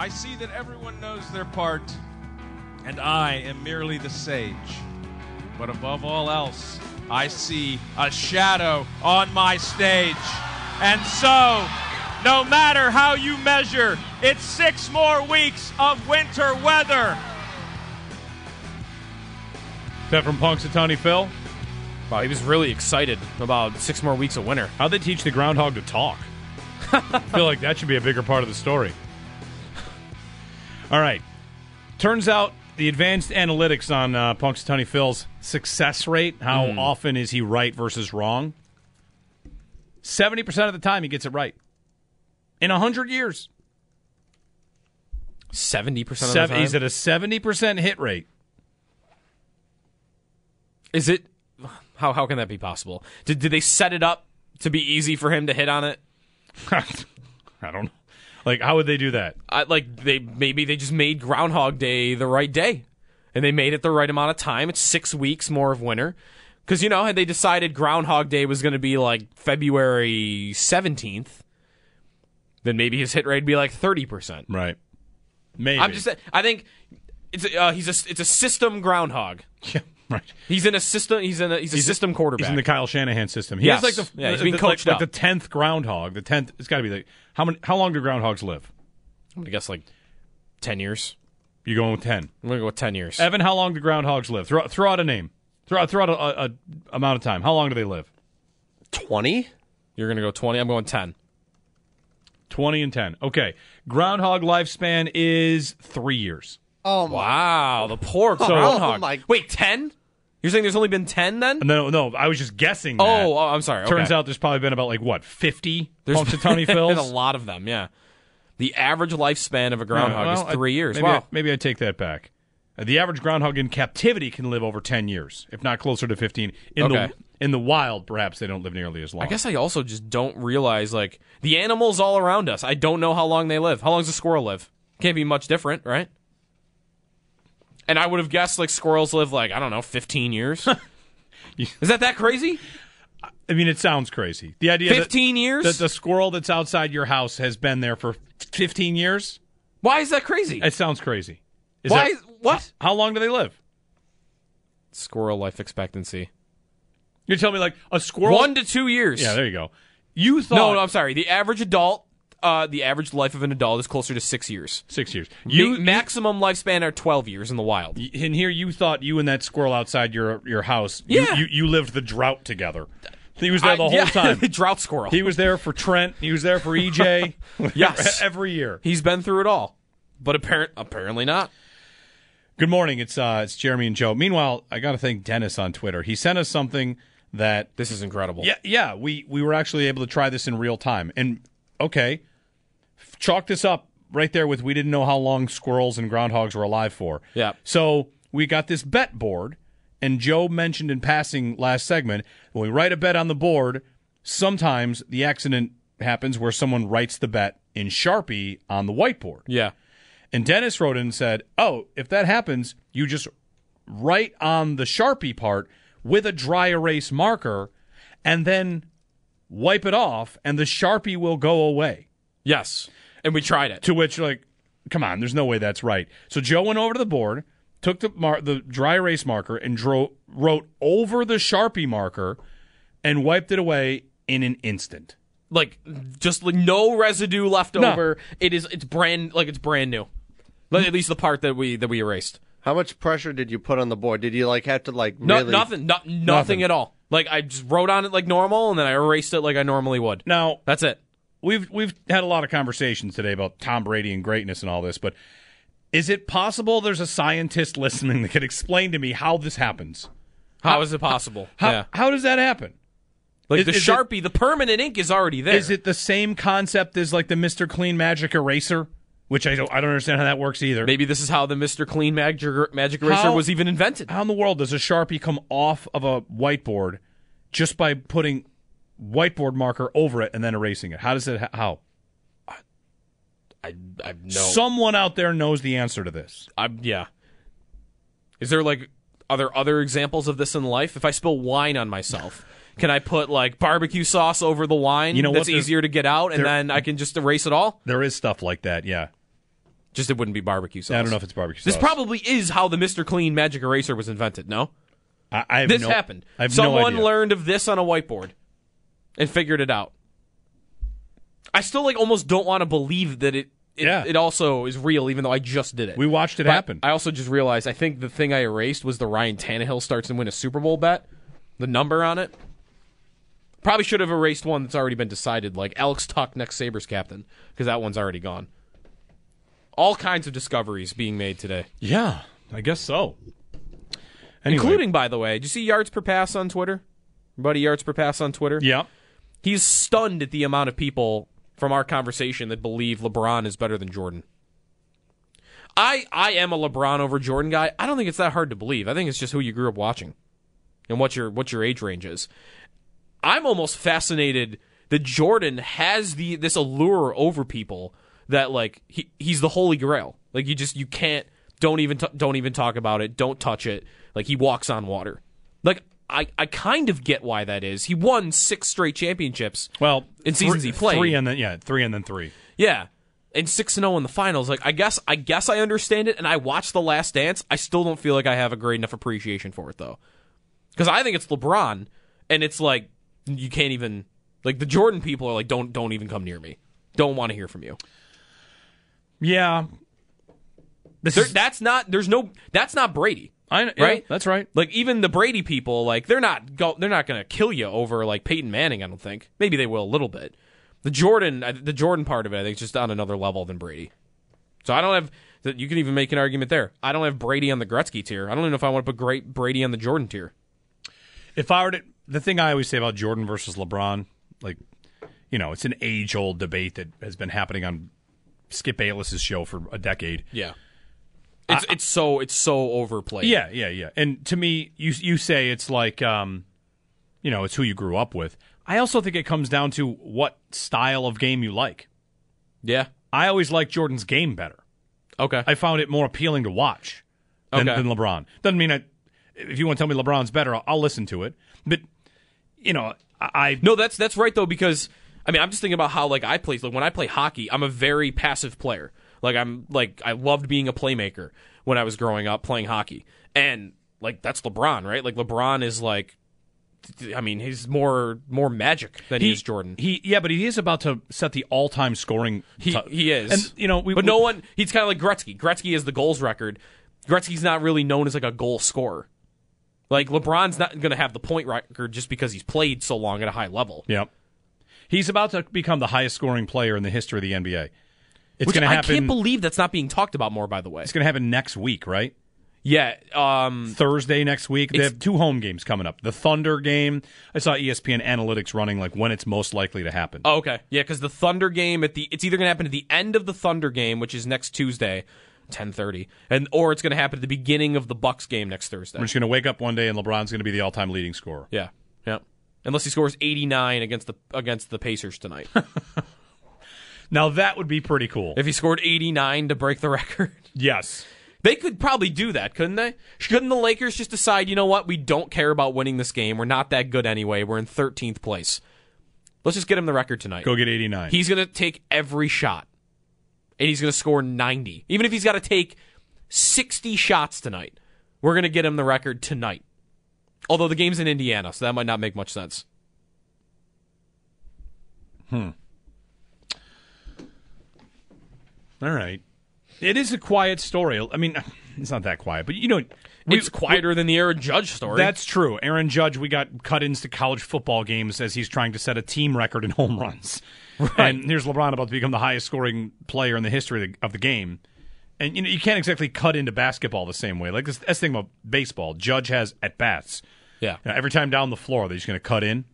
I see that everyone knows their part, and I am merely the sage. But above all else, I see a shadow on my stage. And so, no matter how you measure, it's six more weeks of winter weather. That from Punxsutawney Phil. Wow, he was really excited about six more weeks of winter. How'd they teach the groundhog to talk? I feel like that should be a bigger part of the story. All right. Turns out the advanced analytics on uh, Punxsutawney Phil's success rate, how Hmm. often is he right versus wrong? 70% of the time he gets it right. In 100 years. Seventy percent of Sev- the time. he's at a 70% hit rate. Is it? How how can that be possible? Did did they set it up to be easy for him to hit on it? I don't know. Like, how would they do that? I, like they maybe they just made Groundhog Day the right day, and they made it the right amount of time. It's six weeks more of winter, because you know had they decided Groundhog Day was going to be like February seventeenth, then maybe his hit rate would be like thirty percent. Right. Maybe. I'm just I think it's uh, he's a it's a system groundhog. Yeah, right. He's in a system. He's in a he's a system quarterback. He's in the Kyle Shanahan system. He Yes. has like the Yeah, he's the- being the- coached like, up. like the tenth groundhog. The tenth. It's got to be like how many? How long do groundhogs live? I'm gonna guess like ten years. You going with ten? I'm gonna go with ten years. Evan, how long do groundhogs live? Throw, throw out a name. Throw, throw out a, a, a amount of time. How long do they live? 20? You're gonna go twenty. I'm going ten. Twenty and ten. Okay. Groundhog lifespan is three years. Oh, my. Wow, the poor Oh, groundhog. my- Wait, ten? You're saying there's only been ten then? No, no. I was just guessing. that. Oh, oh, I'm sorry. Turns okay. out there's probably been about like what fifty there's Punxsutawney been Phils. a lot of them. Yeah, the average lifespan of a groundhog Well, is three I- years. Maybe, wow. I, maybe I take that back. Uh, the average groundhog in captivity can live over ten years, if not closer to fifteen. In Okay. the in the wild, perhaps they don't live nearly as long. I guess I also just don't realize like the animals all around us. I don't know how long they live. How long does a squirrel live? Can't be much different, right? And I would have guessed like squirrels live like I don't know, 15 years. Is that that crazy? I mean, it sounds crazy. The idea 15 years? that, that the squirrel that's outside your house has been there for fifteen years. Why is that crazy? It sounds crazy. Is Why? that- what? How long do they live? Squirrel life expectancy. You tell me like a squirrel. One to two years. Yeah, there you go. You thought no, no, I'm sorry. The average adult, uh, the average life of an adult is closer to six years. six years. You You maximum lifespan are 12 years in the wild. in here, you thought you and that squirrel outside your your house. Yeah. you, you, you lived the drought together. He was there the I- whole yeah, time. drought squirrel. He was there for Trent. He was there for EJ. Yes. every year. He's been through it all, but apparent apparently not. Good morning. It's uh, it's Jeremy and Joe. Meanwhile, I got to thank Dennis on Twitter. He sent us something that This is incredible. yeah yeah we we were actually able to try this in real time. And okay, chalk this up right there with we didn't know how long squirrels and groundhogs were alive for. Yeah. So we got this bet board, and Joe mentioned in passing last segment when we write a bet on the board, sometimes the accident happens where someone writes the bet in Sharpie on the whiteboard. Yeah. And Dennis wrote in and said, Oh, if that happens, you just write on the Sharpie part with a dry erase marker and then wipe it off, and the Sharpie will go away. Yes. And we tried it. To which, like, come on, there's no way that's right. So Joe went over to the board, took the mar- the dry erase marker, and dro- wrote over the Sharpie marker and wiped it away in an instant. Like just like no residue left over. It is it's brand like it's brand new. Like, At least the part that we that we erased. How much pressure did you put on the board? Did you like have to like No, really? nothing, no, nothing, Nothing. at all. Like I just wrote on it like normal, and then I erased it like I normally would. Now, That's it. We've we've had a lot of conversations today about Tom Brady and greatness and all this, but is it possible there's a scientist listening that could explain to me how this happens? How is it possible? How yeah. how does that happen? Like Is- the is it- Sharpie, the permanent ink is already there. Is it the same concept as like the Mr. Clean Magic Eraser? Which I don't I don't understand how that works either. Maybe this is how the Mr. Clean Magic, Magic Eraser How- was even invented. How in the world does a Sharpie come off of a whiteboard just by putting whiteboard marker over it and then erasing it? How does it how? I, I know. Someone out there knows the answer to this. I, yeah. Is there like are there other examples of this in life? If I spill wine on myself, can I put like barbecue sauce over the wine? You know that's? Easier to get out, and there- then I can just erase it all. There is stuff like that, yeah. Just it wouldn't be barbecue sauce. I don't know if it's barbecue This sauce. probably is how the Mr. Clean Magic Eraser was invented. No, I, I have this no- happened. I have no Someone idea. learned of this on a whiteboard and figured it out. I still like almost don't want to believe that it. It, Yeah. it also is real, even though I just did it. We watched it But happen. I also just realized I think the thing I erased was the Ryan Tannehill starts and win a Super Bowl bet. The number on it. Probably should have erased one that's already been decided, like Alex Tuch next Sabres captain, because that one's already gone. All kinds of discoveries being made today, yeah, I guess so. Anyway, including, by the way, did you see yards per pass on Twitter? Buddy yards per pass on Twitter. yeah. He's stunned at the amount of people from our conversation that believe LeBron is better than Jordan. I I am a LeBron over Jordan guy. I don't think it's that hard to believe. I think it's just who you grew up watching and what your what your age range is. I'm almost fascinated that Jordan has the this allure over people that like he he's the holy grail. Like you just you can't don't even t- don't even talk about it. Don't touch it. Like he walks on water. I I kind of get why that is. He won six straight championships. Well, In seasons three, he played. three and then yeah, three and then three. Yeah. And 6 and 0 in the finals. Like I guess I guess I understand it and I watched The Last Dance. I still don't feel like I have a great enough appreciation for it though. Cuz I think it's LeBron and it's like you can't even like the Jordan people are like don't don't even come near me. Don't want to hear from you. Yeah, There, is that's not there's no that's not Brady. I, yeah, right? That's right. Like even the Brady people, like they're not go, they're not going to kill you over like Peyton Manning. I don't think. Maybe they will a little bit. The Jordan, the Jordan part of it, I think, is just on another level than Brady. So I don't have. that You can even make an argument there. I don't have Brady on the Gretzky tier. I don't even know if I want to put great Brady on the Jordan tier. If I were to, the thing I always say about Jordan versus LeBron, like, you know, it's an age old debate that has been happening on Skip Bayless's show for a decade. Yeah, it's it's so it's so overplayed. Yeah, yeah, yeah. And to me, you you say it's like, um, you know, it's who you grew up with. I also think it comes down to what style of game you like. yeah. I always liked Jordan's game better. Okay. I found it more appealing to watch than, Okay. than LeBron. Doesn't mean I, if you want to tell me LeBron's better, I'll, I'll listen to it. But you know, I, I No, that's that's right though because I mean I'm just thinking about how like I play like when I play hockey I'm a very passive player. Like I'm like I loved being a playmaker when I was growing up playing hockey. And like that's LeBron, right? Like LeBron is like I mean, he's more more magic than he, is Jordan. He yeah, but he is about to set the all time scoring. He, t- he is. and you know, we, but no one he's kind of like Gretzky. Gretzky is the goals record. Gretzky's not really known as like a goal scorer. Like LeBron's not going to have the point record just because he's played so long at a high level. Yep. He's about to become the highest scoring player in the history of the NBA. It's Which to happen. I can't believe that's not being talked about more. By the way, it's going to happen next week, right? Yeah. Um, Thursday next week. They have two home games coming up. The Thunder game. I saw ESPN analytics running like when it's most likely to happen. oh, okay. Yeah, because the Thunder game at the it's either going to happen at the end of the Thunder game, which is next Tuesday, ten thirty, and or it's going to happen at the beginning of the Bucks game next Thursday. We're just going to wake up one day and LeBron's going to be the all time leading scorer. Yeah. Yeah. Unless he scores eighty nine against the against the Pacers tonight. Now that would be pretty cool. if he scored eighty nine to break the record. yes. They could probably do that, couldn't they? Couldn't the Lakers just decide, you know what, we don't care about winning this game. We're not that good anyway. We're in 13th place. Let's just get him the record tonight. Go get 89. He's going to take every shot, and he's going to score 90. Even if he's got to take 60 shots tonight, we're going to get him the record tonight. Although the game's in Indiana, so that might not make much sense. Hmm. All right. It is a quiet story. I mean, it's not that quiet, but you know, it's quieter than the Aaron Judge story. That's true. Aaron Judge, we got cut ins to college football games as he's trying to set a team record in home runs. Right. And here's LeBron about to become the highest scoring player in the history of the, of the game. And you know, you can't exactly cut into basketball the same way. Like this, that's the thing about baseball. Judge has at bats. yeah. You know, every time down the floor, they're just going to cut in.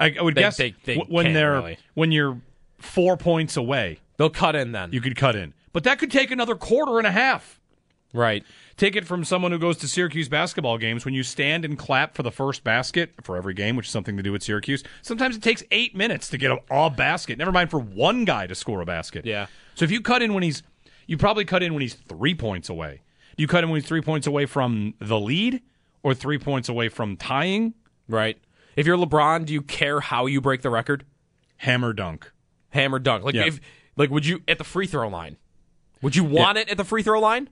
I, I would They- guess they- they when they're really. when you're four points away, They'll cut in then. you could cut in. But that could take another quarter and a half. right. Take it from someone who goes to Syracuse basketball games. When you stand and clap for the first basket for every game, which is something to do with Syracuse, sometimes it takes eight minutes to get a, a basket. Never mind for one guy to score a basket. Yeah. So if you cut in when he's, you probably cut in when he's three points away. Do you cut in when he's three points away from the lead, or three points away from tying? Right. If you're LeBron, do you care how you break the record? Hammer dunk. Hammer dunk. Like Yeah. if like would you at the free throw line? Would you want it at the free throw line?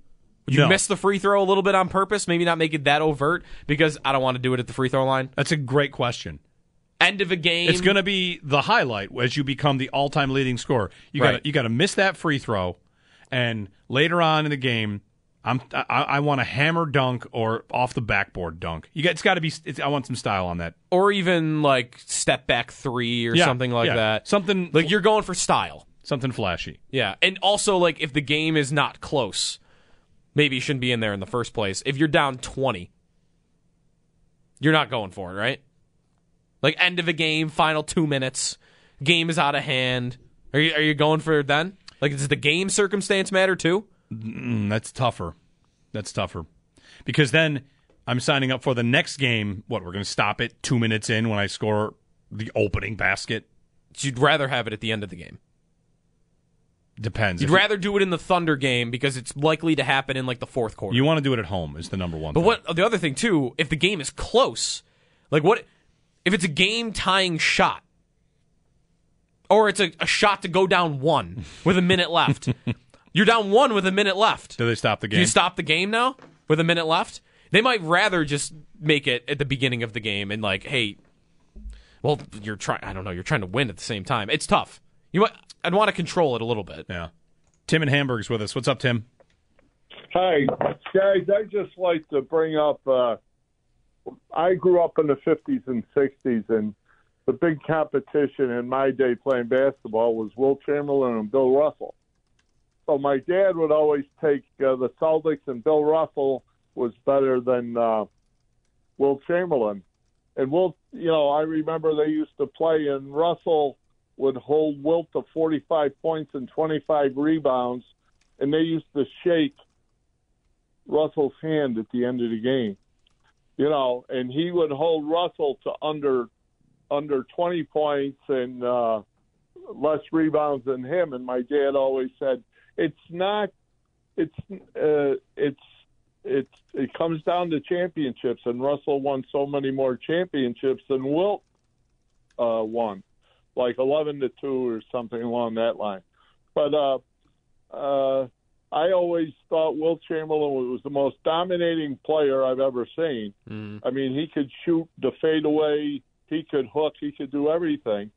Would you No. miss the free throw a little bit on purpose? Maybe not make it that overt because I don't want to do it at the free throw line. That's a great question. End of a game. It's going to be the highlight as you become the all-time leading scorer. You got Right. you got to miss that free throw, and later on in the game, I'm I, I want a hammer dunk or off the backboard dunk. You got it's got to be. It's, I want some style on that. or even like step back three or Yeah, something like yeah. that. Something like you're going for style. Something flashy. Yeah, and also like if the game is not close, maybe you shouldn't be in there in the first place. If you're down twenty, you're not going for it, right? Like end of a game, final two minutes, game is out of hand. Are you are you going for it then? Like does the game circumstance matter too? Mm, that's tougher. That's tougher because then I'm signing up for the next game. What we're going to stop it two minutes in when I score the opening basket. You'd rather have it at the end of the game. Depends. You'd If rather do it in the Thunder game because it's likely to happen in like the fourth quarter. you want to do it at home is the number one. But thing. what the other thing too, if the game is close, like what if it's a game tying shot? Or it's a, a shot to go down one with a minute left. You're down one with a minute left. do they stop the game? Do you stop the game now with a minute left? They might rather just make it at the beginning of the game and like, hey, well, you're trying. I don't know. You're trying to win at the same time. It's tough. You, might, I'd want to control it a little bit. Yeah. Tim and Hamburg's with us. What's up, Tim? Hi, guys. I just like to bring up. Uh, I grew up in the '50s and '60s, and the big competition in my day playing basketball was Wilt Chamberlain and Bill Russell. So my dad would always take uh, the Celtics, and Bill Russell was better than uh, Wilt Chamberlain. And Wilt, you know, I remember they used to play, and Russell would hold Wilt to 45 points and 25 rebounds, and they used to shake Russell's hand at the end of the game. You know, and he would hold Russell to under under 20 points and uh, less rebounds than him. And my dad always said, "It's not. It's uh, it's it's it comes down to championships." And Russell won so many more championships than Wilt uh, won, like 11 to two or something along that line. But uh, uh, I always thought Wilt Chamberlain was the most dominating player I've ever seen. I mean, he could shoot the fadeaway, he could hook, he could do everything,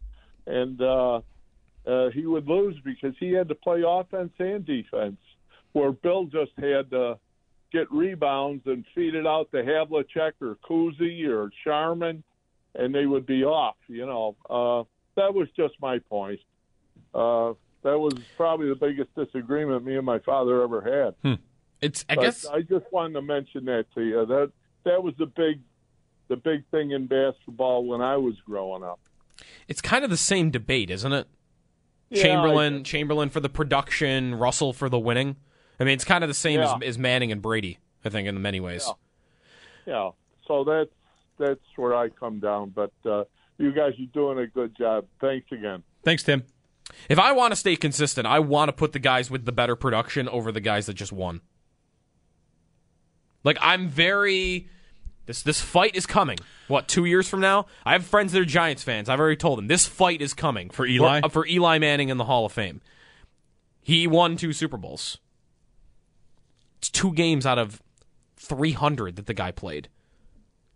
and uh, uh, he would lose because he had to play offense and defense, where Bill just had to get rebounds and feed it out to Havlicek or Cousy or Sharman, and they would be off. You know, uh, that was just my point. Uh, that was probably the biggest disagreement me and my father ever had. It's I But guess I just wanted to mention that to you. That that was the big the big thing in basketball when I was growing up. it's kind of the same debate, isn't it? Yeah, Chamberlain, Chamberlain for the production, Russell for the winning. I mean, it's kind of the same Yeah. as, as Manning and Brady. I think in many ways. Yeah. Yeah. So that's that's where I come down. But uh, you guys are doing a good job. Thanks again. Thanks, Tim. If I want to stay consistent, I want to put the guys with the better production over the guys that just won. Like I'm very this this fight is coming. What, 2 years from now? I have friends that are Giants fans. I've already told them this fight is coming For Eli? For, uh, for Eli Manning in the Hall of Fame. He won two Super Bowls. It's two games out of 300 that the guy played.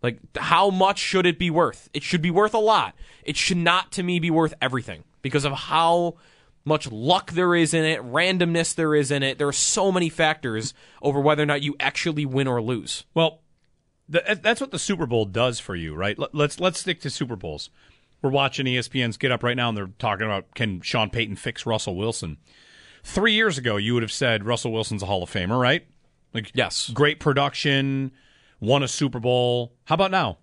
Like, how much should it be worth? It should be worth a lot. It should not, to me, be worth everything because of how much luck there is in it, randomness there is in it. There are so many factors over whether or not you actually win or lose. Well, th- uh, that's what the Super Bowl does for you, right? Let- Let's let's stick to Super Bowls. We're watching ESPN's Get Up right now, and they're talking about can Sean Payton fix Russell Wilson. Three years ago, you would have said Russell Wilson's a Hall of Famer, right? Like, Yes. great production, won a Super Bowl. How about now?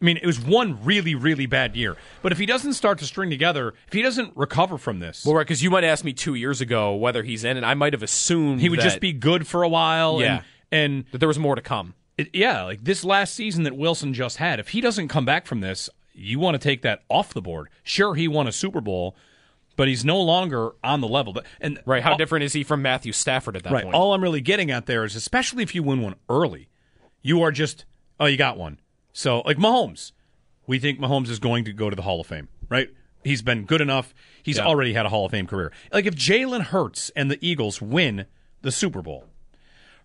I mean, it was one really, really bad year. But if he doesn't start to string together, if he doesn't recover from this, Well, right, because you might ask me two years ago whether he's in, and I might have assumed he would that, just be good for a while. Yeah. And, and that there was more to come. it, yeah, like this last season that Wilson just had, if he doesn't come back from this, you want to take that off the board. Sure, he won a Super Bowl, but he's no longer on the level. But and Right? How all- different is he from Matthew Stafford at that Right. point? All I'm really getting at there is, especially if you win one early, you are just oh, you got one. So like Mahomes, we think Mahomes is going to go to the Hall of Fame, right? He's been good enough. He's Yeah. already had a Hall of Fame career. Like if Jalen Hurts and the Eagles win the Super Bowl,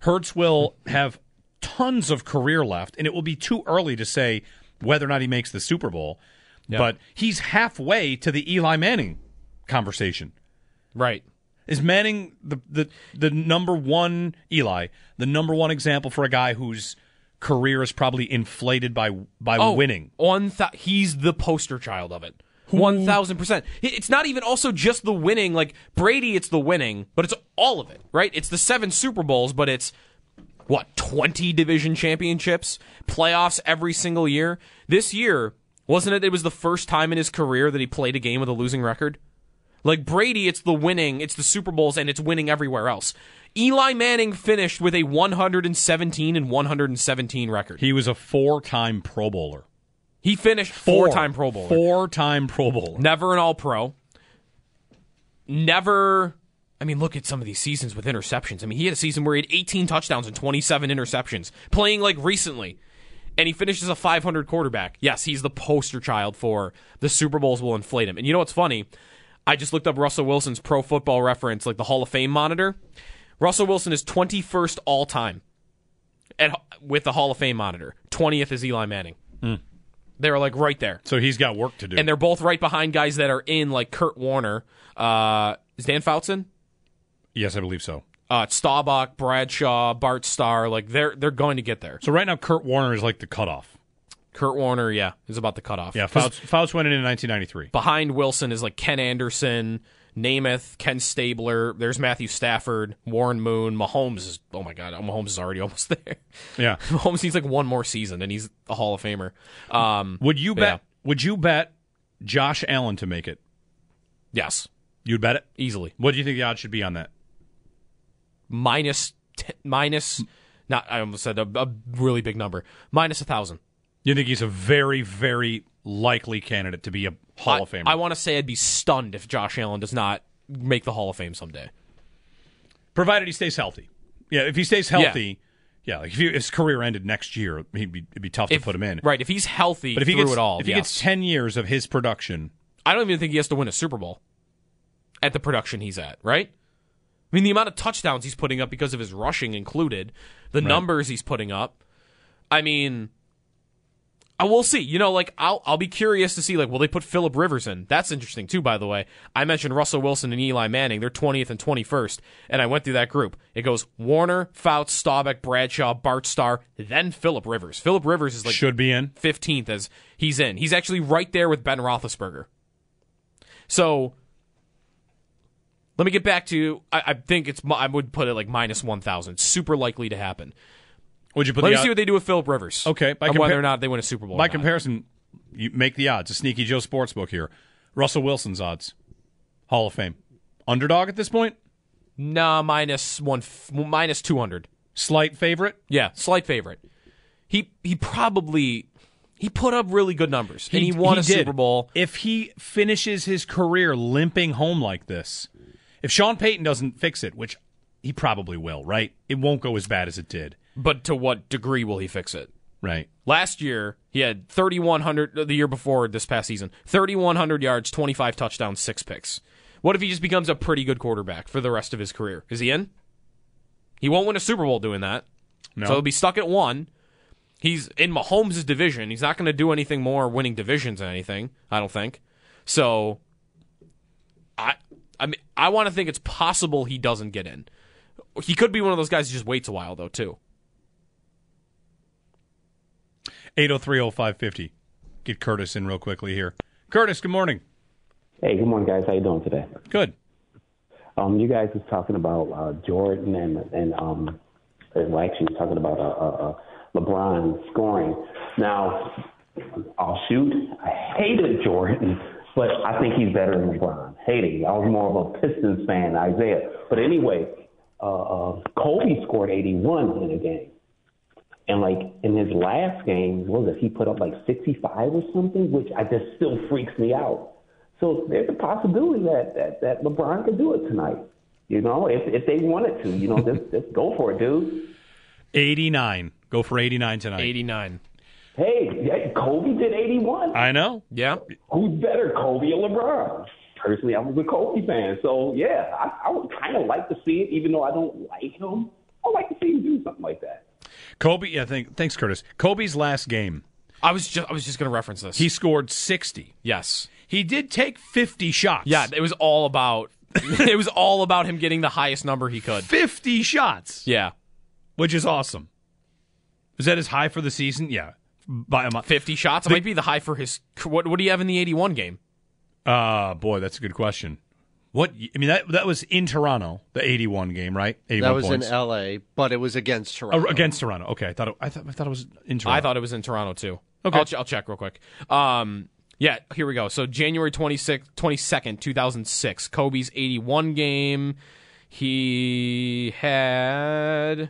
Hurts will have tons of career left, and it will be too early to say whether or not he makes the Super Bowl. But he's halfway to the Eli Manning conversation. right. Is Manning the, the the number one Eli, the number one example for a guy whose career is probably inflated by by Oh, winning? On th- he's the poster child of it. One thousand percent. It's not even also just the winning. Like Brady, it's the winning, but it's all of it, right? It's the seven Super Bowls, but it's what twenty division championships, playoffs every single year. This year wasn't it? It was the first time in his career that he played a game with a losing record. Like Brady, it's the winning, it's the Super Bowls, and it's winning everywhere else. Eli Manning finished with a 117 and 117 record. He was a four-time Pro Bowler. He finished four-time Pro Bowler. Four-time Pro Bowler. Never an All Pro. Never. I mean, look at some of these seasons with interceptions. I mean, he had a season where he had 18 touchdowns and 27 interceptions, playing like recently. And he finishes a 500 quarterback. Yes, he's the poster child for the Super Bowls will inflate him. And you know what's funny? I just looked up Russell Wilson's pro football reference, like the Hall of Fame monitor. Russell Wilson is 21st all time at, with the Hall of Fame monitor. 20th is Eli Manning. They're like right there So he's got work to do. and they're both right behind guys that are in like Kurt Warner. Uh, is Dan Fouts in? yes, I believe so. Uh, Staubach, Bradshaw, Bart Starr. Like they're they're going to get there. So right now, Kurt Warner is like the cutoff. Kurt Warner, yeah, is about the cutoff. Yeah, Fouts, Fouts went in in 1993. behind Wilson is like Ken Anderson, Namath, Ken Stabler. There's Matthew Stafford, Warren Moon, Mahomes is. Oh my God, Mahomes is already almost there. Yeah. Mahomes needs like one more season, and he's a Hall of Famer. Um, Would you bet? Would you bet Josh Allen to make it? yes, You'd bet it. easily. What do you think the odds should be on that? minus t- minus not I almost said a, a really big number minus a thousand. You think he's a very, very likely candidate to be a Hall I, of Famer? I want to say I'd be stunned if Josh Allen does not make the Hall of Fame someday. provided he stays healthy. Yeah, if he stays healthy, yeah, like if he, his career ended next year, he'd be, it'd be tough If, to put him in. right? If he's healthy But if he through gets it all, if he gets ten years of his production, I don't even think he has to win a Super Bowl at the production he's at. Right? I mean, the amount of touchdowns he's putting up because of his rushing included, the numbers he's putting up. I mean, Uh, I will see. You know, like I'll I'll be curious to see. Like, will they put Philip Rivers in? That's interesting too. By the way, I mentioned Russell Wilson and Eli Manning. They're twentieth and twenty first, and I went through that group. It goes Warner, Fouts, Staubach, Bradshaw, Bart Starr, then Philip Rivers. Philip Rivers is like should be in. fifteenth as he's in. He's actually right there with Ben Roethlisberger. So let me get back to. I, I think it's. I would put it like minus one thousand. Super likely to happen. Would you put Let me see what they do with Philip Rivers. Okay, by and whether or not they win a Super Bowl. by comparison? You make the odds. A sneaky Joe Sportsbook here. Russell Wilson's odds, Hall of Fame, underdog at this point, nah, minus one, f- minus two hundred. slight favorite. Yeah, slight favorite. He he probably he put up really good numbers and he won a did. Super Bowl. If he finishes his career limping home like this, if Sean Payton doesn't fix it, which he probably will, right? It won't go as bad as it did, But to what degree will he fix it? right? Last year, he had 3,100, the year before this past season, 3,100 yards, 25 touchdowns, six picks. What if he just becomes a pretty good quarterback for the rest of his career? Is he in? He won't win a Super Bowl doing that. No. So he'll be stuck at one. He's in Mahomes' division. He's not going to do anything more winning divisions than anything, I don't think. So I I mean I want to think it's possible he doesn't get in. He could be one of those guys who just waits a while though, too. 8030550. Get Curtis in real quickly here. Curtis, good morning. Hey, good morning, guys. How you doing today? Good. Um, you guys was talking about uh, Jordan and and um, well, actually talking about uh, uh, uh, LeBron scoring. Now, I'll shoot. I hated Jordan, but I think he's better than LeBron. Hating. I was more of a Pistons fan, Isiah. But anyway, uh, uh, Kobe scored 81 in a game. And like in his last game, what was it? He put up like 65 or something, which I just still freaks me out. So there's a possibility that that, that LeBron could do it tonight. You know, if if they wanted to, you know, just just go for it, dude. 89. Go for 89 tonight. 89. Hey, yeah, Kobe did 81. I know. Yeah. Who's better, Kobe or LeBron? Personally, I was a Kobe fan, so yeah, I, I would kind of like to see it, even though I don't like him. I'd like to see him do something like that. Kobe, yeah, thank, thanks, Curtis. Kobe's last game, I was just I was just going to reference this. he scored 60. yes. He did take 50 shots. Yeah, it was all about it was all about him getting the highest number he could. 50 shots, Yeah. which is awesome. Is that his high for the season? Yeah. By a month. 50 shots. It might be the high for his what what do you have in the 81 game? Uh, boy, that's a good question. What I mean that that was in Toronto, the 81 game, right? 81 That was points. in L.A., but it was against Oh, Toronto. against Toronto. Okay, I thought it, I thought I thought it was in Toronto. I thought it was in Toronto too. Okay. I'll, ch- I'll check real quick. Um, yeah, here we go. So January 26th, 22nd, 2006, Kobe's 81 game. He had.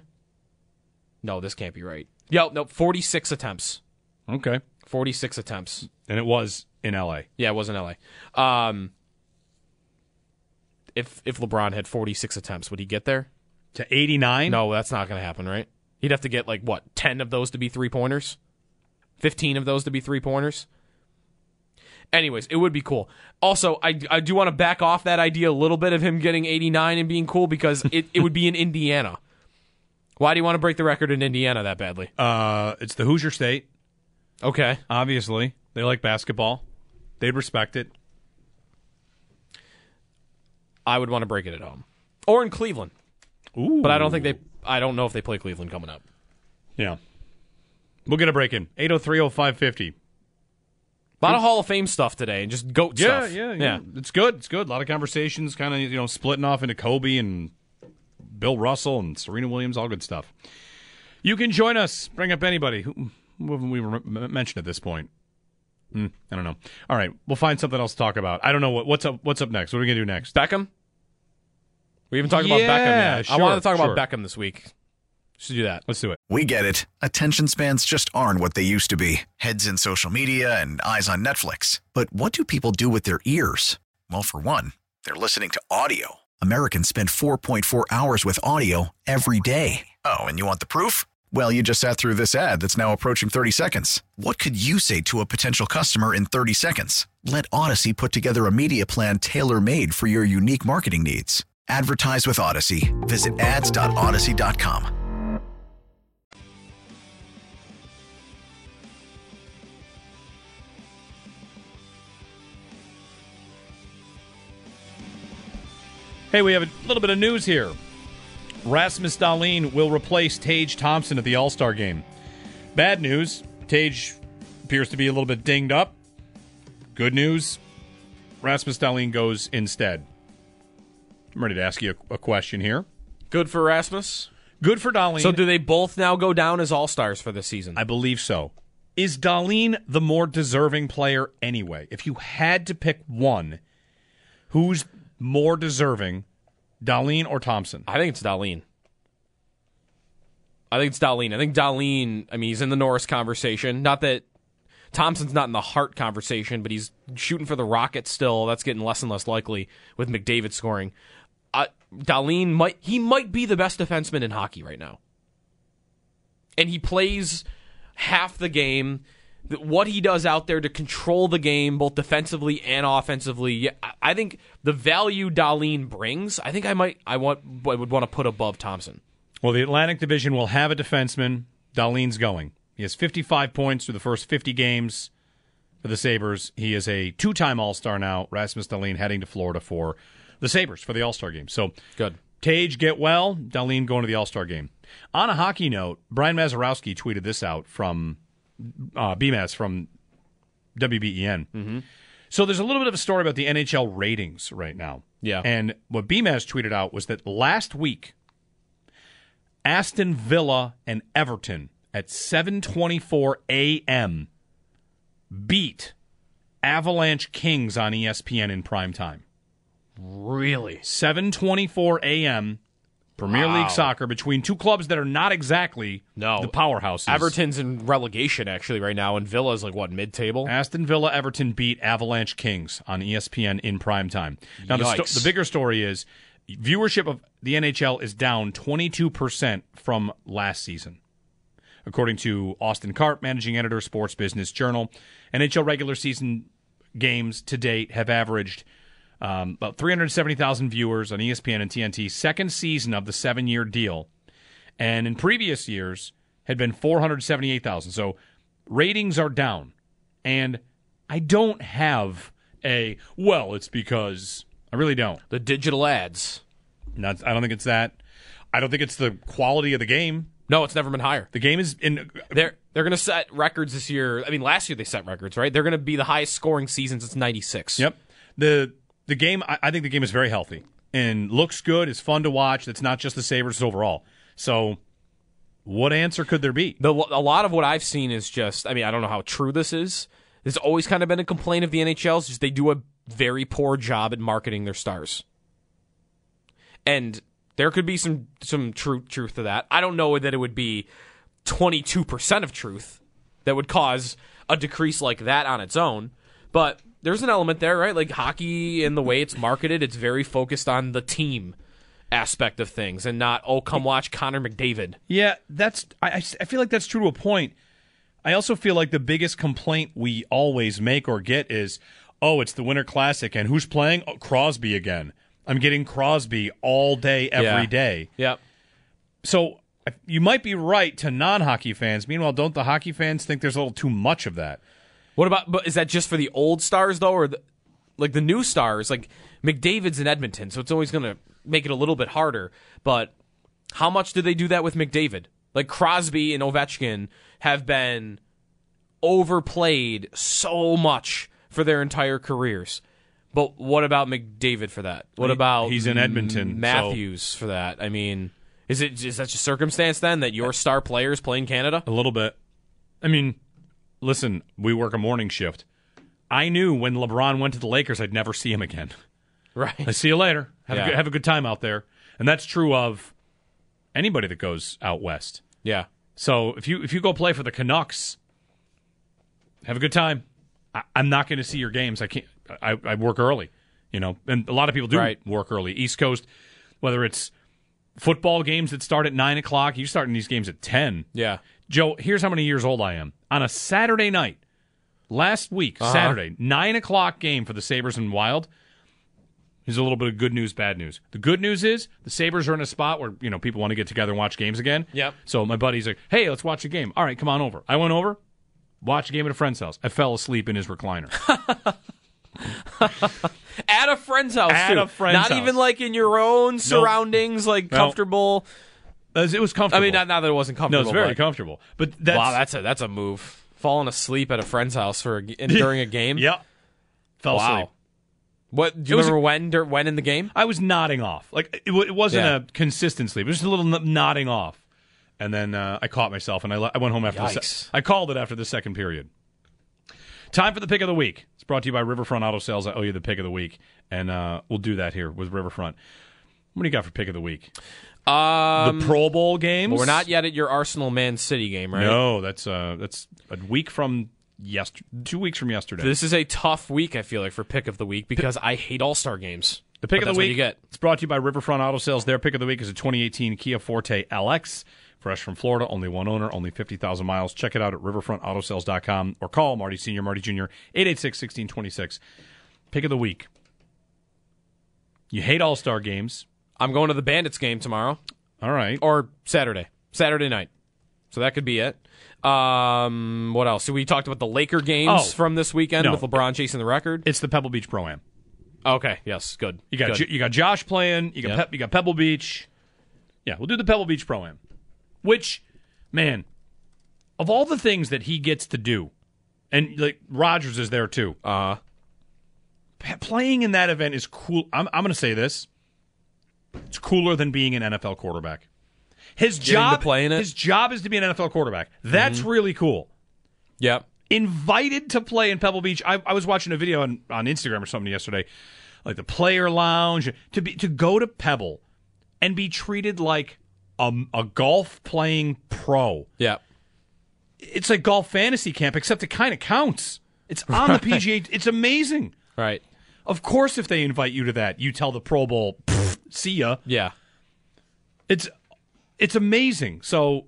No, this can't be right. Yo, no, 46 attempts. Okay, 46 attempts. and it was in L.A. Yeah, it was in LA. Um, if if LeBron had 46 attempts, would he get there? to 89. No, that's not going to happen, right? He'd have to get like what, 10 of those to be three pointers? 15 of those to be three pointers? Anyways, it would be cool. Also, I, I do want to back off that idea a little bit of him getting 89 and being cool because it, it would be in Indiana. Why do you want to break the record in Indiana that badly? Uh, it's the Hoosier State. Okay. Obviously, they like basketball. They'd respect it. I would want to break it at home. Or in Cleveland. Ooh, But I don't think they I don't know if they play Cleveland coming up. Yeah, we'll get a break in 8030550. A lot of Hall of Fame stuff today and just goat Yeah, stuff. yeah, yeah, yeah. It's good. It's good. A lot of conversations, kind of you know, splitting off into Kobe and Bill Russell and Serena Williams. All good stuff. You can join us. Bring up anybody. Who, who haven't we mentioned at this point? Hmm, I don't know. All right, we'll find something else to talk about. I don't know what, what's up. What's up next? What are we gonna do next? Beckham? We haven't talked about Yeah, Beckham yet. I sure, wanted to talk sure. about Beckham this week. Should do that. Let's do it. We get it. Attention spans just aren't what they used to be heads in social media and eyes on Netflix. But what do people do with their ears? Well, for one, they're listening to audio. Americans spend 4.4 hours with audio every day. Oh, and you want the proof? Well, you just sat through this ad that's now approaching 30 seconds. What could you say to a potential customer in 30 seconds? Let Odyssey put together a media plan tailor made for your unique marketing needs. Advertise with Odyssey. Visit ads.odyssey.com. Hey, we have a little bit of news here. Rasmus Dahlin will replace Tage Thompson at the All Star game. Bad news Tage appears to be a little bit dinged up. Good news Rasmus Dahlin goes instead. I'm ready to ask you a, a question here. Good for Rasmus. Good for Dahlin. So do they both now go down as all stars for this season? I believe so. Is Dahlin the more deserving player anyway? If you had to pick one, who's more deserving, Dahlin or Thompson? I think it's Dahlin. I think it's Dahlin. I think Dahlin, I mean, he's in the Norris conversation. Not that Thompson's not in the Hart conversation, but he's shooting for the Rockets still. That's getting less and less likely with McDavid scoring. Uh, Dahlin might he might be the best defenseman in hockey right now. And he plays half the game. What he does out there to control the game, both defensively and offensively, I- think the value Dahlin brings, I think I might, I want, I would want to put above Thompson. Well, the Atlantic Division will have a defenseman. Dahlin's going. He has 55 points through the first 50 games for the Sabres. He is a two time All Star now. Rasmus Dahlin heading to Florida for the Sabres for the All Star game. So Good. Tage get well, Dahlin going to the All Star game. On a hockey note, Brian Mazarowski tweeted this out from uh, BMAS from WBEN. Mm-hmm. So there's a little bit of a story about the NHL ratings right now. Yeah. And what BMAS tweeted out was that last week, Aston Villa and Everton at 7:24 a.m. beat Avalanche Kings on ESPN in prime time. Really? 7:24 a.m. Premier Wow. League soccer between two clubs that are not exactly No. the powerhouses. Everton's in relegation actually right now, and Villa's like what mid table. Aston Villa Everton beat Avalanche Kings on ESPN in prime time. Now the, sto- the bigger story is viewership of the NHL is down 22% from last season. According to Austin Karp, managing editor, Sports Business Journal, NHL regular season games to date have averaged um, about 370,000 viewers on ESPN and TNT, second season of the seven year deal. And in previous years had been 478,000. So ratings are down. And I don't have a, well, it's because I really don't. The digital ads. Not, I don't think it's that. I don't think it's the quality of the game. No, it's never been higher. The game is in. They're they're going to set records this year. I mean, last year they set records, right? They're going to be the highest scoring season since '96. Yep. The the game. I, I think the game is very healthy and looks good. It's fun to watch. It's not just the Sabres it's overall. So, what answer could there be? The, a lot of what I've seen is just. I mean, I don't know how true this is. There's always kind of been a complaint of the NHL's just they do a very poor job at marketing their stars, and there could be some some true truth to that. I don't know that it would be 22 percent of truth that would cause a decrease like that on its own, but there's an element there, right? Like hockey and the way it's marketed, it's very focused on the team aspect of things and not oh come watch Connor McDavid. Yeah, that's. I, I feel like that's true to a point. I also feel like the biggest complaint we always make or get is, oh, it's the Winter Classic, and who's playing? Oh, Crosby again. I'm getting Crosby all day, every Yeah. day. Yep. So you might be right to non-hockey fans. Meanwhile, don't the hockey fans think there's a little too much of that? What about? But is that just for the old stars though, or the, like the new stars? Like McDavid's in Edmonton, so it's always going to make it a little bit harder. But how much do they do that with McDavid? Like Crosby and Ovechkin have been overplayed so much for their entire careers. But what about McDavid for that? What about he's in Edmonton, so- Matthews for that? I mean, is it is that just circumstance then that your star players play in Canada? A little bit. I mean, listen, we work a morning shift. I knew when LeBron went to the Lakers, I'd never see him again. Right. I see you later. Have, Yeah. a good, have a good time out there, and that's true of anybody that goes out west. Yeah. So if you if you go play for the Canucks, have a good time. I, I'm not going to see your games. I can't. I, I work early, you know, and a lot of people do Right. work early. East Coast, whether it's football games that start at nine o'clock, you starting these games at ten. Yeah. Joe, here's how many years old I am. On a Saturday night, last week, Uh-huh. Saturday, nine o'clock game for the Sabres and Wild. Here's a little bit of good news, bad news. The good news is the Sabres are in a spot where, you know, people want to get together and watch games again. Yep. So my buddy's like, hey, let's watch a game. All right, come on over. I went over, watched a game at a friend's house. I fell asleep in his recliner. at a friend's house. At too. a friend's not house. even like in your own surroundings, like comfortable. It was comfortable. I mean, not, not that it wasn't comfortable. no, it's very but- comfortable. But that's, wow, that's a that's a move. Falling asleep at a friend's house for a, during a game. yeah. Fell Wow. asleep. What do you It was remember when when in the game? I was nodding off. Like it, it wasn't Yeah. a consistent sleep. It was just a little n- nodding off, and then uh, I caught myself and I, le- I went home after. The se- I called it after the second period. Time for the pick of the week. It's brought to you by Riverfront Auto Sales. I owe you the pick of the week, and uh, we'll do that here with Riverfront. What do you got for pick of the week? Um, the Pro Bowl games. we're not yet at your Arsenal Man City game, right? No, that's uh, that's a week from yesterday. Two weeks from yesterday. This is a tough week. I feel like for pick of the week because I hate All Star games. The pick of the week. you get. It's brought to you by Riverfront Auto Sales. Their pick of the week is a 2018 Kia Forte LX, fresh from Florida, only one owner, only 50,000 miles. Check it out at riverfrontautosales.com or call Marty Senior, Marty Junior, 886-1626. Pick of the week. You hate All Star games. I'm going to the Bandits game tomorrow All right. or Saturday, Saturday night. So that could be it. Um, what else? So we talked about the Laker games Oh. from this weekend No. with LeBron chasing the record. It's the Pebble Beach Pro Am. Okay, yes, good. You got good. You got Josh playing. You got Yep. Pep, you got Pebble Beach. Yeah, we'll do the Pebble Beach Pro Am. Which, man, of all the things that he gets to do, and like Rodgers is there too. uh, playing in that event is cool. I'm I'm going to say this. It's cooler than being an NFL quarterback. His Getting job it? Mm-hmm. His job is to be an NFL quarterback. That's really cool. yep. invited to play in Pebble Beach. I, I was watching a video on, on Instagram or something yesterday, like the player lounge, to be to go to Pebble and be treated like a, a golf playing pro. Yeah. It's like golf fantasy camp, except it kind of counts. It's on the PGA. It's amazing. Right. Of course, if they invite you to that, you tell the Pro Bowl, "Pfft, "See ya." Yeah. It's it's amazing. So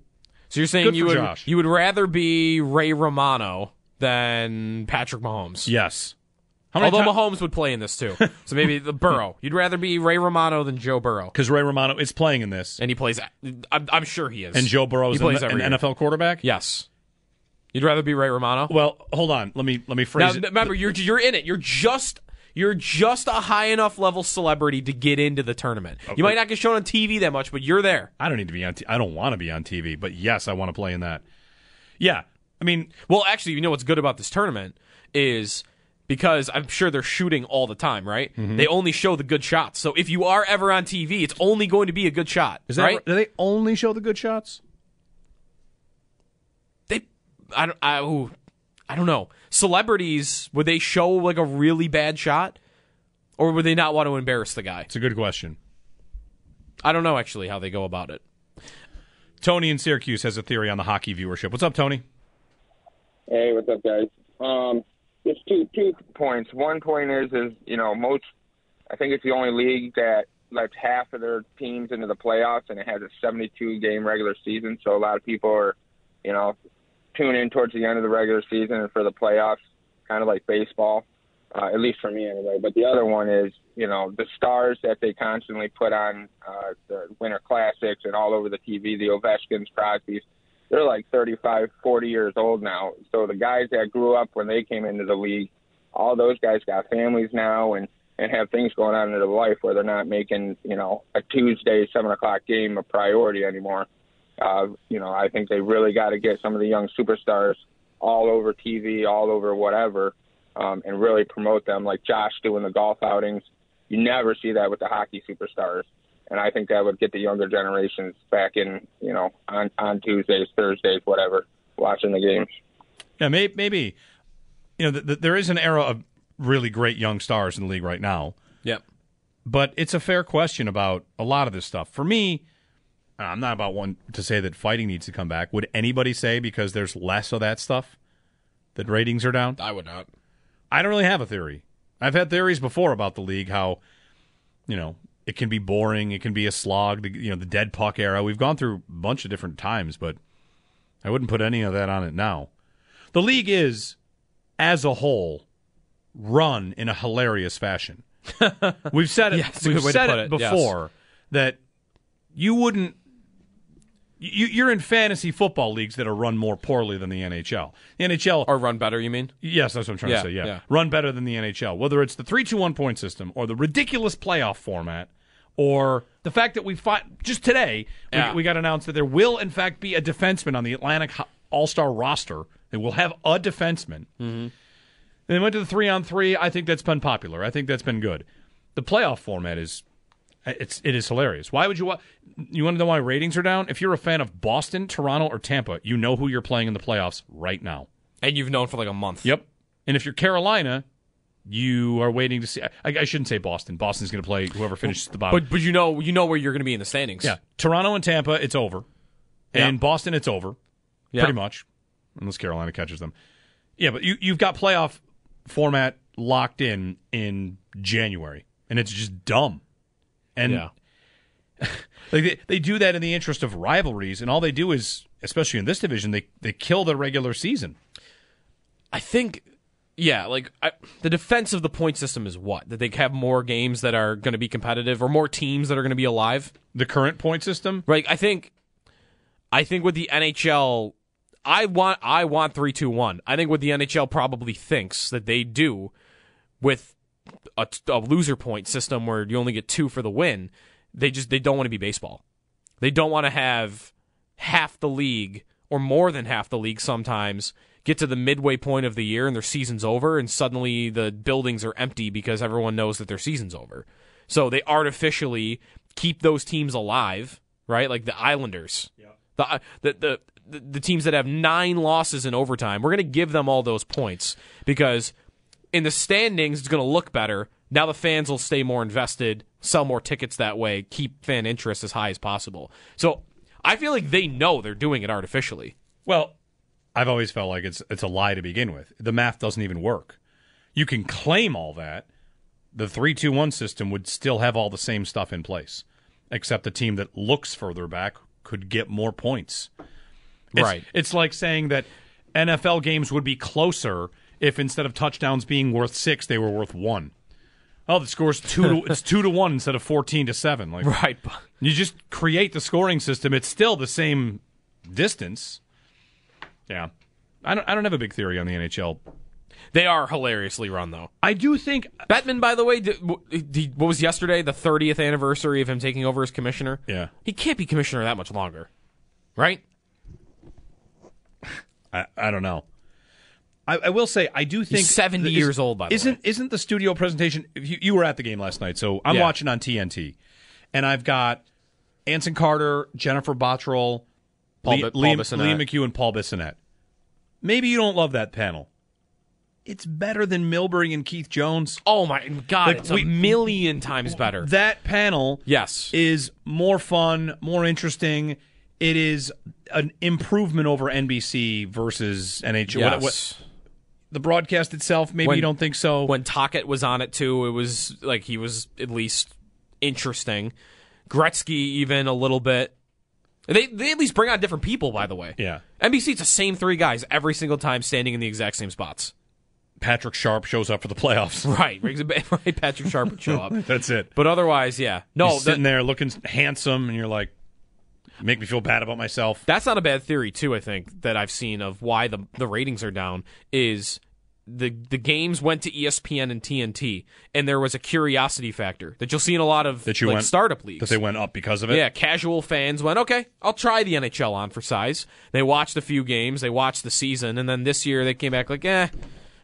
So you're saying you would Josh. you would rather be Ray Romano than Patrick Mahomes? yes, Although times? Mahomes would play in this too. so maybe the Burrow. You'd rather be Ray Romano than Joe Burrow. Because Ray Romano is playing in this, And he plays I'm, I'm sure he is. and Joe Burrow is an, an. NFL quarterback. Yes. You'd rather be Ray Romano? Well, hold on. Let me let me Now phrase it. remember you're you're in it. You're just you're just a high enough level celebrity to get into the tournament. You might not get shown on TV that much, but you're there. I don't need to be on. T- I don't want to be on TV, but yes, I want to play in that. Yeah, I mean, Well, actually, you know what's good about this tournament is because I'm sure they're shooting all the time, right? Mm-hmm. They only show the good shots. So if you are ever on TV, it's only going to be a good shot, is that right? do they only show the good shots? They, I don't, I, ooh, I don't know. Celebrities would they show like a really bad shot, or would they not want to embarrass the guy? It's a good question. I don't know actually how they go about it. Tony in Syracuse has a theory on the hockey viewership. What's up, Tony? Hey, what's up, guys? Um, just two two points. One point is is you know most. I think it's the only league that lets half of their teams into the playoffs, and it has a 72 game regular season. So a lot of people are, you know, tune in towards the end of the regular season and for the playoffs, kind of like baseball, uh, at least for me anyway. But the other one is, you know, the stars that they constantly put on uh, the Winter Classics and all over the TV, the Ovechkins, Crosby's they're like 35, 40 years old now. So the guys that grew up when they came into the league, all those guys got families now and and have things going on in their life where they're not making you know a Tuesday seven o'clock game a priority anymore. Uh, you know, I think they really got to get some of the young superstars all over TV, all over whatever, um, and really promote them like Josh doing the golf outings. You never see that with the hockey superstars and I think that would get the younger generations back in, you know, on on Tuesdays, Thursdays, whatever, watching the games. Yeah, may, maybe. You know, th- th- there is an era of really great young stars in the league right now, Yep. but it's a fair question about a lot of this stuff. For me, I'm not about one to say that fighting needs to come back. Would anybody say because there's less of that stuff that ratings are down? I would not. I don't really have a theory. I've had theories before about the league, how you know it can be boring, it can be a slog. The, you know, the dead puck era. We've gone through a bunch of different times, but I wouldn't put any of that on it now. The league is, as a whole, run in a hilarious fashion. We've said it. Yes, we've good way to said it it, yes. before that you wouldn't. You, you're in fantasy football leagues that are run more poorly than the NHL. The NHL Or run better, you mean? Yes, that's what I'm trying Yeah, to say. Yeah. yeah. Run better than the NHL. Whether it's the 3 2 1 point system or the ridiculous playoff format or the fact that we find just today, we- we, got announced that there will, in fact, be a defenseman on the Atlantic All Star roster. They will have a defenseman. Mm-hmm. They went to the three on three. I think that's been popular. I think that's been good. The playoff format is. It's it is hilarious. Why would you wa- you want to know why ratings are down? If you're a fan of Boston, Toronto, or Tampa, you know who you're playing in the playoffs right now. And you've known for like a month. Yep. And if you're Carolina, you are waiting to see. I, I shouldn't say Boston. Boston's going to play whoever finishes the bottom. But but you know you know where you're going to be in the standings. yeah, Toronto and Tampa, it's over. And Boston, it's over. Yeah. Pretty much, unless Carolina catches them. Yeah, but you you've got playoff format locked in in January, and it's just dumb. And Yeah. like they, they do that in the interest of rivalries, and all they do is, especially in this division, they they kill the regular season. I think, yeah, like I, the defense of the point system is what that they have more games that are going to be competitive or more teams that are going to be alive. The current point system, Right? I think, I think with the NHL, I want I want three two one. I think what the NHL probably thinks that they do with a, a loser point system where you only get two for the win. They just they don't want to be baseball. They don't want to have half the league or more than half the league sometimes get to the midway point of the year and their season's over and suddenly the buildings are empty because everyone knows that their season's over. So they artificially keep those teams alive, right? Like the Islanders. The, the the the, the teams that have nine losses in overtime. We're going to give them all those points because in the standings, it's going to look better. Now the fans will stay more invested, sell more tickets that way, keep fan interest as high as possible. So I feel like they know they're doing it artificially. Well, I've always felt like it's it's a lie to begin with. The math doesn't even work. You can claim all that. The three two one system would still have all the same stuff in place, except the team that looks further back could get more points. It's, Right. It's like saying that NFL games would be closer if instead of touchdowns being worth six, they were worth one. Oh, the score's two. To, it's two to one instead of fourteen to seven. Like Right. you just create the scoring system. It's still the same distance. Yeah, I don't. I don't have a big theory on the NHL. They are hilariously run, though. I do think. Bettman, by the way, did, did- what was yesterday? The 30th anniversary of him taking over as commissioner? Yeah, He can't be commissioner that much longer, right? I, I don't know. I, I will say I do think 70 is- years old, by the isn't way. isn't the studio presentation? You, you were at the game last night, so I'm Yeah. watching on TNT, and I've got Anson Carter, Jennifer Botterill, Paul Lee, Bi- Paul Liam, Bissonnette. Liam McHugh, and Paul Bissonnette. Maybe you don't love that panel. It's better than Milbury and Keith Jones. Oh my God, Like, it's we- a million times better. That panel yes. is more fun, more interesting. It is an improvement over NBC versus NHL. yes. What- what- the broadcast itself, maybe When- you don't think so. when Tocchet was on it too, it was like he was at least interesting. Gretzky even a little bit. They they at least bring on different people, by the way. yeah, NBC it's the same three guys every single time standing in the exact same spots. Patrick Sharp shows up for the playoffs. Right, right. Patrick Sharp would show up, That's it. but otherwise, yeah, no, He's that- sitting there looking handsome, and you're like, make me feel bad about myself. That's not a bad theory too. I think that I've seen of why the the ratings are down is the the games went to ESPN and TNT, and there was a curiosity factor that you'll see in a lot of That you like went- startup leagues. That they went up because of it. Yeah, casual fans went, okay, I'll try the NHL on for size. They watched a few games, they watched the season, and then this year they came back like, eh,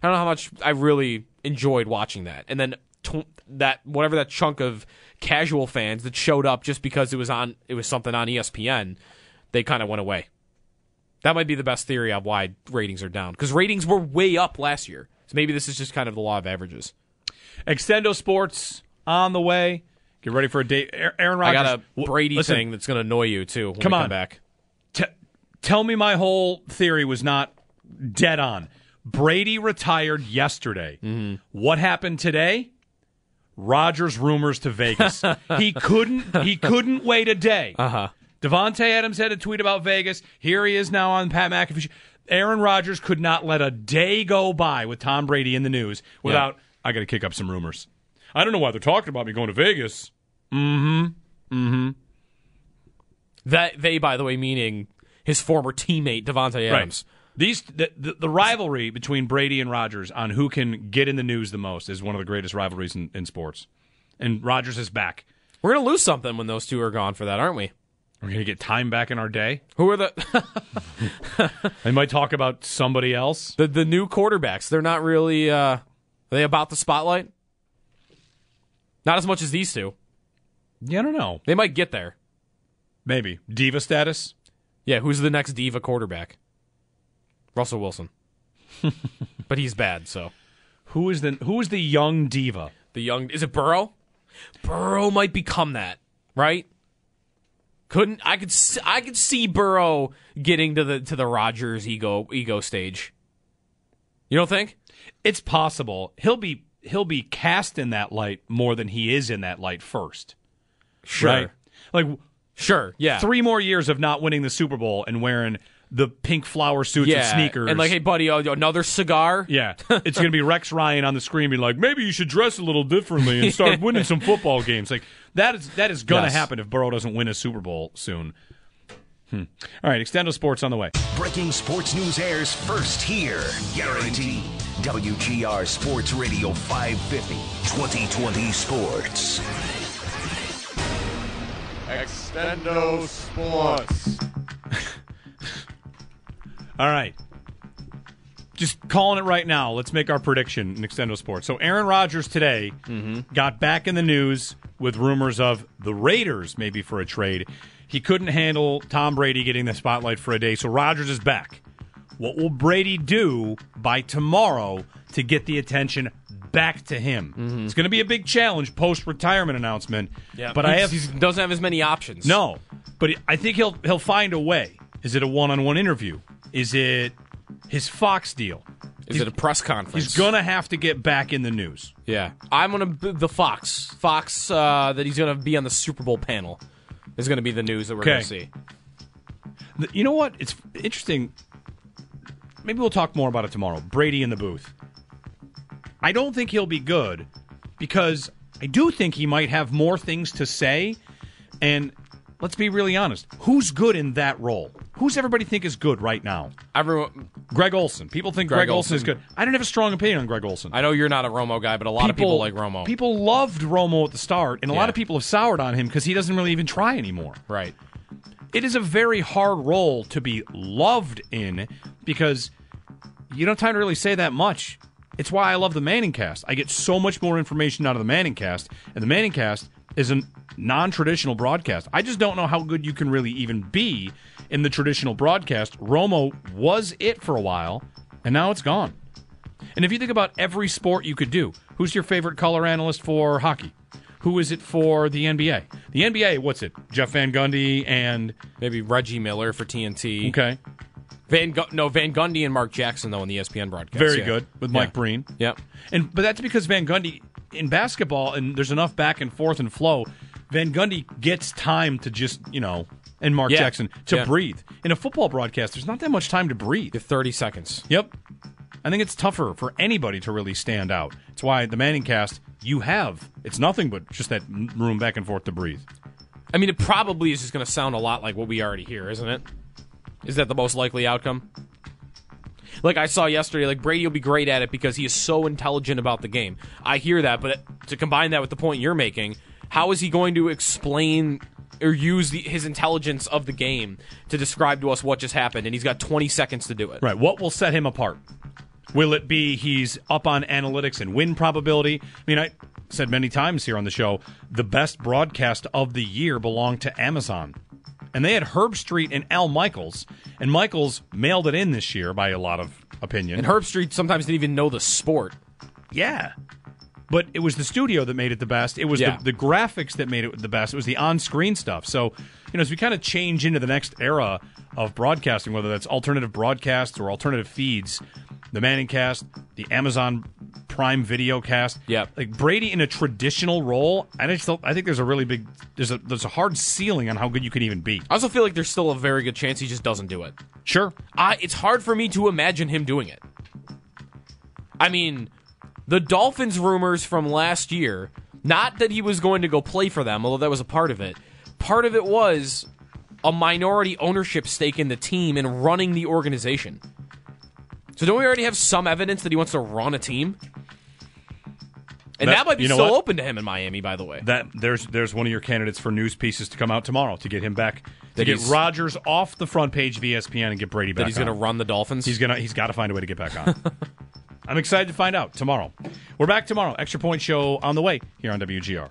I don't know how much I really enjoyed watching that. And then tw- that whatever that chunk of casual fans that showed up just because it was on, it was something on ESPN, they kind of went away. That might be the best theory of why ratings are down because ratings were way up last year. So maybe this is just kind of the law of averages. Extendo Sports on the way. Get ready for a day. Aaron I Rodgers. got a Brady listen, thing that's going to annoy you too. When Come we on. come back. T- tell me my whole theory was not dead on. Brady retired yesterday. Mm-hmm. What happened today? Rodgers rumors to Vegas. he couldn't. He couldn't wait a day. Uh huh. Davante Adams had a tweet about Vegas. Here he is now on Pat McAfee. Aaron Rodgers could not let a day go by with Tom Brady in the news without. I got to kick up some rumors. I don't know why they're talking about me going to Vegas. Mm-hmm. Mm-hmm. That they, by the way, meaning his former teammate Davante Adams. These the, the, the rivalry between Brady and Rodgers on who can get in the news the most is one of the greatest rivalries in, in sports. And Rodgers is back. We're gonna lose something when those two are gone for that, aren't we? We're gonna get time back in our day. Who are the They might talk about somebody else. the, the new quarterbacks? They're not really. Uh, are they about the spotlight? Not as much as these two. Yeah, I don't know. They might get there. Maybe diva status. Yeah, who's the next diva quarterback? Russell Wilson. but he's bad, so Who is the who is the young diva? the young is it Burrow? Burrow might become that, right? Couldn't I could I could see Burrow getting to the to the Rodgers ego ego stage. You don't think? It's possible he'll be he'll be cast in that light more than he is in that light first. Sure. Right? Like Sure. Yeah. three more years of not winning the Super Bowl and wearing the pink flower suits yeah. and sneakers. And like, hey, buddy, uh, another cigar. Yeah, it's going to be Rex Ryan on the screen, being like, maybe you should dress a little differently and start winning some football games. Like that is that is going to Yes. happen if Burrow doesn't win a Super Bowl soon. Hmm. All right, Extendo Sports on the way. Breaking sports news airs first here. Guaranteed. WGR Sports Radio 550. 2020 Sports. Extendo Sports. All right, just calling it right now. Let's make our prediction in Extendo Sports. So Aaron Rodgers today mm-hmm. got back in the news with rumors of the Raiders maybe for a trade. He couldn't handle Tom Brady getting the spotlight for a day, so Rodgers is back. What will Brady do by tomorrow to get the attention back to him? Mm-hmm. It's going to be a big challenge post retirement announcement. Yeah, but I have he doesn't have as many options. no, but I think he'll he'll find a way. Is it a one-on-one interview? Is it his Fox deal? Is it a press conference? He's gonna have to get back in the news. Yeah, I'm gonna b- the Fox Fox uh, that he's gonna be on the Super Bowl panel is gonna be the news that we're gonna see. The- You know what? It's interesting. Maybe we'll talk more about it tomorrow. Brady in the booth. I don't think he'll be good because I do think he might have more things to say. And let's be really honest who's good in that role? Who's everybody think is good right now? Everyone, Greg Olsen. People think Greg, Greg Olsen is good. I don't have a strong opinion on Greg Olsen. I know you're not a Romo guy, but a lot of people like Romo. People loved Romo at the start, and a lot of people have soured on him because he doesn't really even try anymore. right? It is a very hard role to be loved in because you don't have time to really say that much. It's why I love the Manning cast. I get so much more information out of the Manning cast, and the Manning cast is a non traditional broadcast. I just don't know how good you can really even be in the traditional broadcast. Romo was it for a while, and now it's gone. And if you think about every sport you could do, who's your favorite color analyst for hockey? Who is it for the NBA? The NBA, what's it? Jeff Van Gundy and Maybe Reggie Miller for TNT. okay, Van Gu- no Van Gundy and Mark Jackson though in the ESPN broadcast. very Yeah. good with Mike Yeah. Breen. Yep. And but that's because Van Gundy in basketball and there's enough back and forth and flow. Van Gundy gets time to just you know, and Mark Yeah. Jackson to Yeah. breathe. In a football broadcast, there's not that much time to breathe. The 30 seconds. Yep. I think it's tougher for anybody to really stand out. It's why the Manning cast you have it's nothing but just that room back and forth to breathe. I mean, it probably is just going to sound a lot like what we already hear, isn't it? Is that the most likely outcome? Like I saw yesterday, like Brady will be great at it because he is so intelligent about the game. I hear that, but to combine that with the point you're making, how is he going to explain or use the, his intelligence of the game to describe to us what just happened? And he's got 20 seconds to do it. Right. What will set him apart? Will it be he's up on analytics and win probability? I mean, I said many times here on the show, the best broadcast of the year belonged to Amazon. And they had Herbstreit and Al Michaels, and Michaels mailed it in this year by a lot of opinion. And Herbstreit sometimes didn't even know the sport. Yeah. But it was the studio that made it the best. It was Yeah. the, the graphics that made it the best. It was the on screen stuff. So, you know, as we kind of change into the next era of broadcasting, whether that's alternative broadcasts or alternative feeds, the Manning cast, the Amazon Prime video cast. Yeah. Like Brady in a traditional role, I just I think there's a really big there's a there's a hard ceiling on how good you can even be. I also feel like there's still a very good chance he just doesn't do it. Sure. I, it's hard for me to imagine him doing it. I mean, the Dolphins rumors from last year, not that he was going to go play for them, although that was a part of it. Part of it was a minority ownership stake in the team and running the organization. So don't we already have some evidence that he wants to run a team? And That- that, might be you know still what? open to him in Miami, by the way. That there's there's one of your candidates for news pieces to come out tomorrow to get him back to That get Rodgers off the front page of ESPN and get Brady back. that he's going to run the Dolphins. He's gonna he's got to find a way to get back on. I'm excited to find out tomorrow. We're back tomorrow. Extra point show on the way here on WGR.